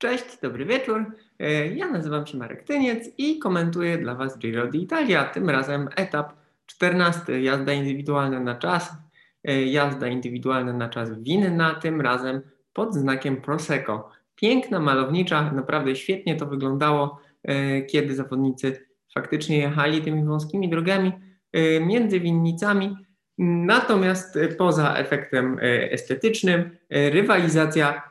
Cześć, dobry wieczór. E, ja nazywam się Marek Tyniec i komentuję dla Was Giro d'Italia. Tym razem etap 14, jazda indywidualna na czas. E, jazda indywidualna na czas winna, tym razem pod znakiem Prosecco. Piękna, malownicza, naprawdę świetnie to wyglądało, e, kiedy zawodnicy faktycznie jechali tymi wąskimi drogami między winnicami. Natomiast poza efektem estetycznym, rywalizacja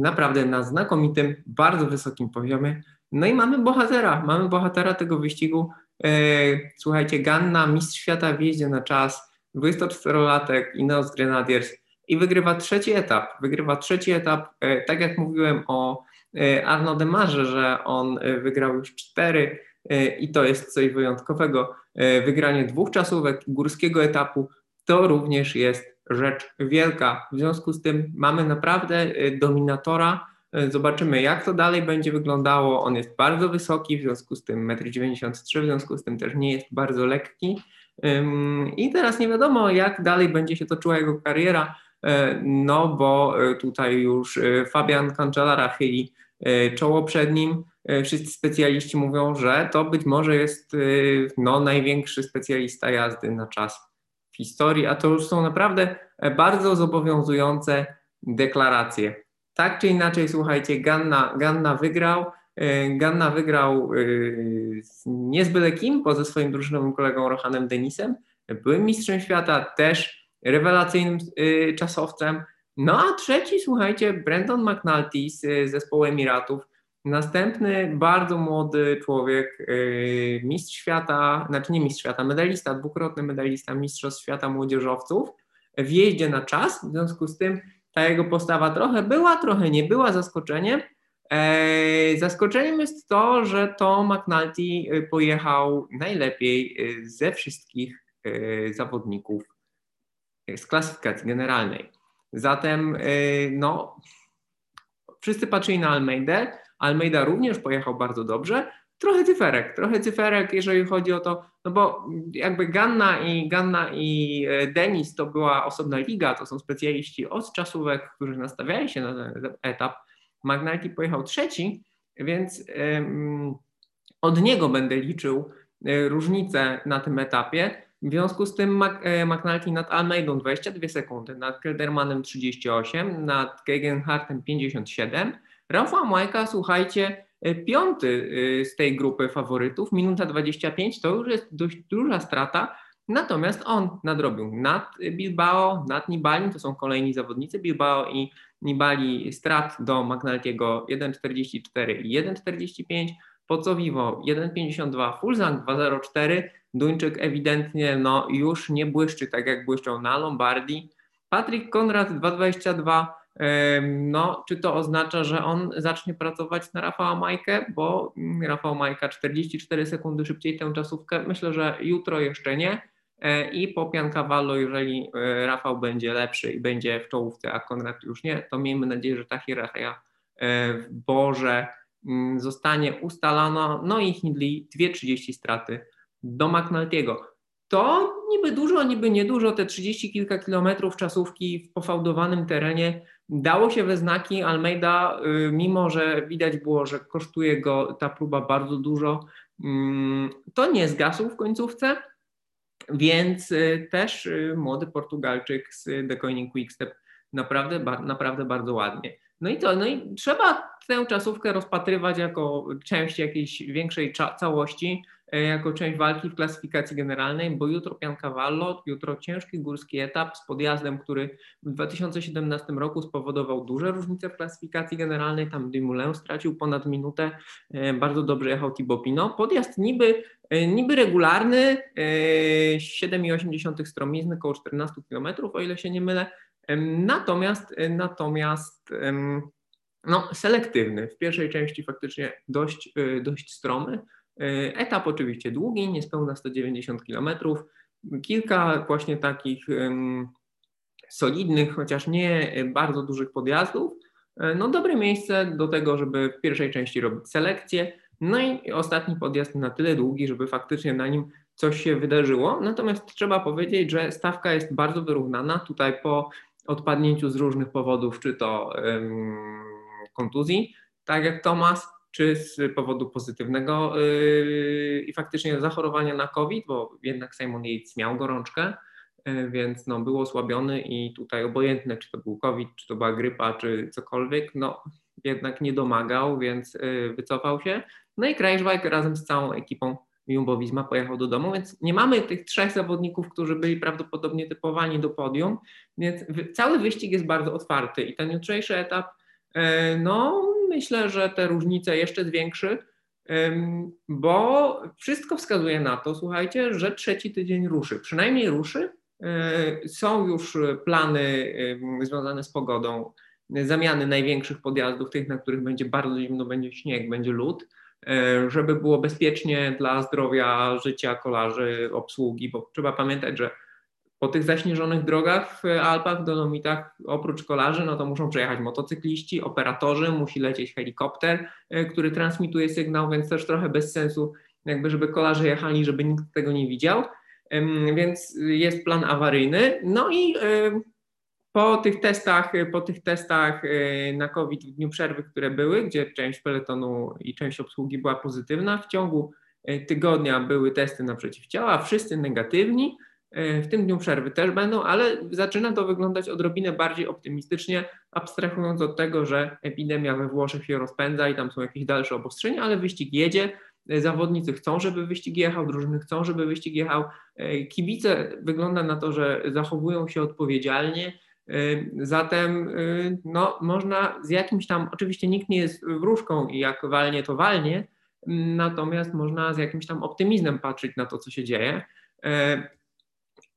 naprawdę na znakomitym, bardzo wysokim poziomie. No i mamy bohatera, mamy bohatera tego wyścigu. Słuchajcie, Ganna, mistrz świata w jeździe na czas, 24-latek, Ineos Grenadiers i wygrywa trzeci etap. Wygrywa trzeci etap, tak jak mówiłem o Arno Demarze, że on wygrał już cztery i to jest coś wyjątkowego. Wygranie dwóch czasówek górskiego etapu to również jest rzecz wielka. W związku z tym mamy naprawdę y, dominatora. Y, zobaczymy, jak to dalej będzie wyglądało. On jest bardzo wysoki, w związku z tym 1,93 m, w związku z tym też nie jest bardzo lekki. I teraz nie wiadomo, jak dalej będzie się toczyła jego kariera, y, no bo tutaj już Fabian Cancellara chyli czoło przed nim. Wszyscy specjaliści mówią, że to być może jest no, największy specjalista jazdy na czas historii, a to już są naprawdę e, bardzo zobowiązujące deklaracje. Tak czy inaczej, słuchajcie, Ganna, Ganna wygrał. E, Ganna wygrał e, nie z kim, poza swoim drużynowym kolegą Rohanem Denisem. Byłym mistrzem świata, też rewelacyjnym czasowcem. No a trzeci, słuchajcie, Brandon McNulty z zespołu Emiratów Następny bardzo młody człowiek, yy, mistrz świata, znaczy nie mistrz świata, medalista, dwukrotny medalista Mistrzostw Świata Młodzieżowców w jeździe na czas. W związku z tym ta jego postawa trochę była, trochę nie była zaskoczeniem. Eee, zaskoczeniem jest to, że to McNulty yy, pojechał najlepiej yy, ze wszystkich zawodników z klasyfikacji generalnej. Zatem no, wszyscy patrzyli na Almeidę, Almeida również pojechał bardzo dobrze. Trochę cyferek, trochę cyferek, jeżeli chodzi o to, no bo jakby Ganna i Ganna i e, Denis to była osobna liga, to są specjaliści od czasówek, którzy nastawiali się na ten etap. Magnati pojechał trzeci, więc um, od niego będę liczył e, różnicę na tym etapie. W związku z tym e, McNulty nad Almeidą 22 sekundy, nad Keldermanem 38, nad Gegenhartem 57, Rafał Majka, słuchajcie, e, piąty e, z tej grupy faworytów, minuta 25, to już jest dość duża strata, natomiast on nadrobił nad Bilbao, nad Nibali, to są kolejni zawodnicy, Bilbao i Nibali strat do Magnaltiego 1,44 i 1,45, Pocowiwo 1,52, Fulzang 2,04, Duńczyk ewidentnie no, już nie błyszczy tak jak błyszczał na Lombardii, Patryk Konrad 2,22, no, czy to oznacza, że on zacznie pracować na Rafała Majkę, bo mm, Rafał Majka 44 sekundy szybciej tę czasówkę, myślę, że jutro jeszcze nie. E, i po Piancavallo, jeżeli e, Rafał będzie lepszy i będzie w czołówce, a Konrad już nie, to miejmy nadzieję, że ta hierarchia e, w Boże mm, zostanie ustalona, no i Hindley 2,30 straty do McNulty'ego. To niby dużo, niby niedużo, te 30 kilka kilometrów czasówki w pofałdowanym terenie dało się we znaki. Almeida, y, mimo że widać było, że kosztuje go ta próba bardzo dużo, mm, to nie zgasł w końcówce, więc y, też y, młody Portugalczyk z The Coining Quickstep naprawdę, naprawdę bardzo ładnie. No i co? No i trzeba tę czasówkę rozpatrywać jako część jakiejś większej całości, jako część walki w klasyfikacji generalnej, bo jutro Piancavallo, jutro ciężki górski etap z podjazdem, który w 2017 roku spowodował duże różnice w klasyfikacji generalnej. Tam Dumoulin stracił ponad minutę, e, bardzo dobrze jechał Thibaut Pinot. Podjazd niby, e, niby regularny, 7,8 stromizny, około 14 km, o ile się nie mylę. Natomiast, natomiast no, selektywny. W pierwszej części faktycznie dość, dość stromy. Y, etap oczywiście długi, niespełna 190 km. Kilka właśnie takich solidnych, chociaż nie bardzo dużych podjazdów. Y, no dobre miejsce do tego, żeby w pierwszej części robić selekcję. No i ostatni podjazd na tyle długi, żeby faktycznie na nim coś się wydarzyło. Natomiast trzeba powiedzieć, że stawka jest bardzo wyrównana. Tutaj po odpadnięciu z różnych powodów, czy to kontuzji, tak jak Tomas, czy z powodu pozytywnego yy, i faktycznie zachorowania na COVID, bo jednak Simon Yates miał gorączkę, yy, więc no, był osłabiony i tutaj obojętne, czy to był COVID, czy to była grypa, czy cokolwiek, no jednak nie domagał, więc yy, wycofał się. No i Krajszwajk razem z całą ekipą Jumbo Visma pojechał do domu, więc nie mamy tych trzech zawodników, którzy byli prawdopodobnie typowani do podium, więc cały wyścig jest bardzo otwarty i ten jutrzejszy etap, no myślę, że te różnice jeszcze zwiększy, bo wszystko wskazuje na to, słuchajcie, że trzeci tydzień ruszy, przynajmniej ruszy. E, są już plany związane z pogodą, zamiany największych podjazdów, tych, na których będzie bardzo zimno, będzie śnieg, będzie lód, e, żeby było bezpiecznie dla zdrowia, życia kolarzy, obsługi, bo trzeba pamiętać, że po tych zaśnieżonych drogach w Alpach, w Dolomitach, oprócz kolarzy, no to muszą przejechać motocykliści, operatorzy, musi lecieć helikopter, e, który transmituje sygnał, więc też trochę bez sensu, jakby żeby kolarze jechali, żeby nikt tego nie widział. Więc jest plan awaryjny. No i e, po tych testach, po tych testach e, na COVID w dniu przerwy, które były, gdzie część peletonu i część obsługi była pozytywna, w ciągu tygodnia były testy na przeciwciała, wszyscy negatywni. E, w tym dniu przerwy też będą, ale zaczyna to wyglądać odrobinę bardziej optymistycznie, abstrahując od tego, że epidemia we Włoszech się rozpędza i tam są jakieś dalsze obostrzenia, ale wyścig jedzie. E, zawodnicy chcą, żeby wyścig jechał, drużyny chcą, żeby wyścig jechał. E, kibice wygląda na to, że zachowują się odpowiedzialnie. Zatem no, można z jakimś tam, oczywiście nikt nie jest wróżką i jak walnie, to walnie, natomiast można z jakimś tam optymizmem patrzeć na to, co się dzieje.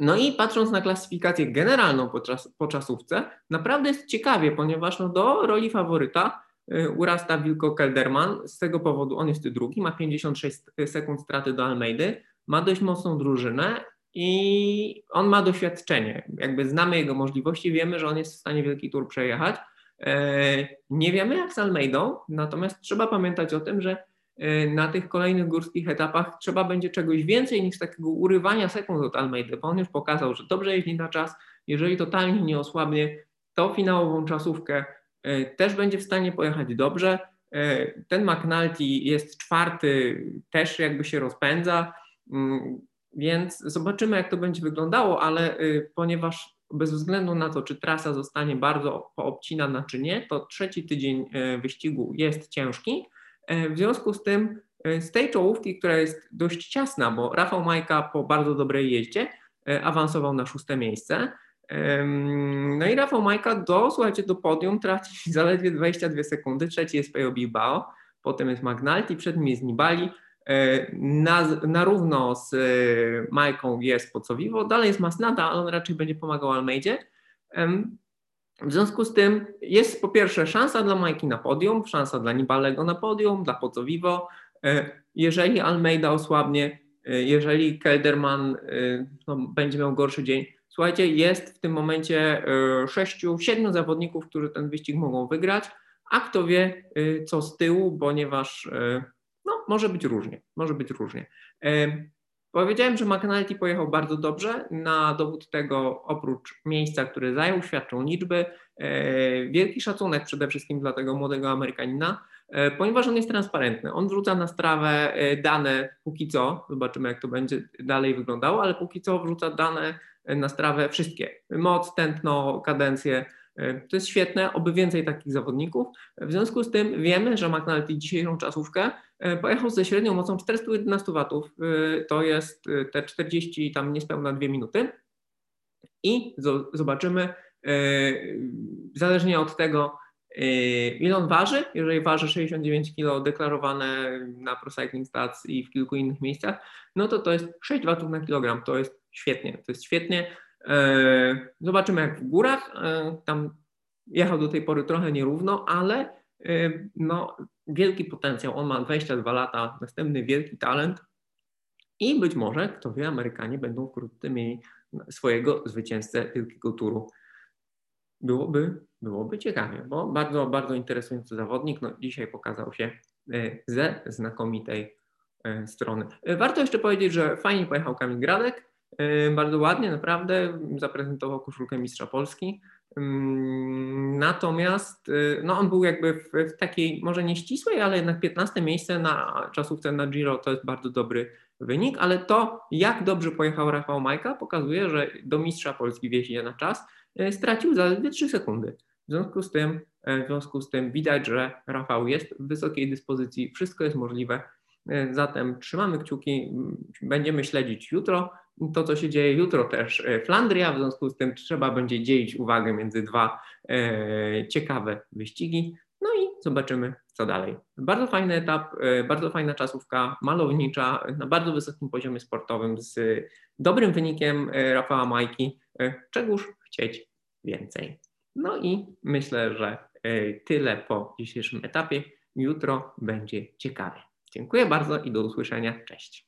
No i patrząc na klasyfikację generalną po, czas, po czasówce, naprawdę jest ciekawie, ponieważ no do roli faworyta y, urasta Wilko Kelderman. Z tego powodu on jest drugi, ma 56 sekund straty do Almeidy, ma dość mocną drużynę i on ma doświadczenie. Jakby znamy jego możliwości, wiemy, że on jest w stanie wielki tur przejechać. E, nie wiemy jak z Almeidą, natomiast trzeba pamiętać o tym, że Y, na tych kolejnych górskich etapach trzeba będzie czegoś więcej niż takiego urywania sekund od Almeidy, bo on już pokazał, że dobrze jeździ na czas, jeżeli totalnie nie osłabnie, to finałową czasówkę y, też będzie w stanie pojechać dobrze. Y, ten McNulty jest czwarty, też jakby się rozpędza, mm, więc zobaczymy jak to będzie wyglądało, ale ponieważ bez względu na to, czy trasa zostanie bardzo poobcinana, czy nie, to trzeci tydzień wyścigu jest ciężki, w związku z tym e, z tej czołówki, która jest dość ciasna, bo Rafał Majka po bardzo dobrej jeździe e, awansował na szóste miejsce. No i Rafał Majka do, słuchajcie, do podium traci zaledwie 22 sekundy. Trzeci jest Pejo Bilbao, potem jest Magnalti, przed nim jest Nibali. Na, na równo z Majką jest Pocowiwo, dalej jest Masnada, ale on raczej będzie pomagał Almeidzie. W związku z tym jest po pierwsze szansa dla Majki na podium, szansa dla Nibalego na podium, dla Pocowivo. E, jeżeli Almeida osłabnie, e, jeżeli Kelderman e, no, będzie miał gorszy dzień, słuchajcie, jest w tym momencie sześciu, siedmiu zawodników, którzy ten wyścig mogą wygrać, a kto wie co z tyłu, ponieważ no, może być różnie, może być różnie. Powiedziałem, że McNulty pojechał bardzo dobrze. Na dowód tego, oprócz miejsca, które zajął, świadczą liczby. E, wielki szacunek przede wszystkim dla tego młodego Amerykanina, e, ponieważ on jest transparentny. On wrzuca na strawę e, dane póki co, zobaczymy jak to będzie dalej wyglądało, ale póki co wrzuca dane na strawę wszystkie. Moc, tętno, kadencje, to jest świetne, oby więcej takich zawodników. W związku z tym wiemy, że McNulty dzisiejszą czasówkę pojechał ze średnią mocą 411 watów. E, to jest te 40, tam niespełna 2 minuty. I zobaczymy, zależnie od tego, ile on waży, jeżeli waży 69 kg deklarowane na Procycling Stats i w kilku innych miejscach, no to to jest 6 watów na kilogram. To jest świetnie, to jest świetnie. E, zobaczymy jak w górach. E, tam jechał do tej pory trochę nierówno, ale e, no, wielki potencjał. On ma 22 lata, następny wielki talent i być może, kto wie, Amerykanie będą wkrótce mieli swojego zwycięzcę wielkiego turu. Byłoby, byłoby ciekawie, bo bardzo, bardzo interesujący zawodnik. No, dzisiaj pokazał się ze znakomitej strony. Warto jeszcze powiedzieć, że fajnie pojechał Kamil Gradek, bardzo ładnie, naprawdę. Zaprezentował koszulkę Mistrza Polski. Mm, natomiast y, no on był jakby w, w, takiej, może nie ścisłej, ale jednak 15 miejsce na czasówce na Giro to jest bardzo dobry wynik, ale to jak dobrze pojechał Rafał Majka pokazuje, że do mistrza Polski w na czas y, stracił zaledwie 3 sekundy. W związku z tym, y, w związku z tym widać, że Rafał jest w wysokiej dyspozycji, wszystko jest możliwe. Zatem trzymamy kciuki, będziemy śledzić jutro to, co się dzieje jutro też e, Flandria, w związku z tym trzeba będzie dzielić uwagę między dwa e, ciekawe wyścigi. No i zobaczymy, co dalej. Bardzo fajny etap, e, bardzo fajna czasówka, malownicza, na bardzo wysokim poziomie sportowym, z dobrym wynikiem Rafała Majki. Czegóż chcieć więcej. No i myślę, że tyle po dzisiejszym etapie. Jutro będzie ciekawie. Dziękuję bardzo i do usłyszenia. Cześć.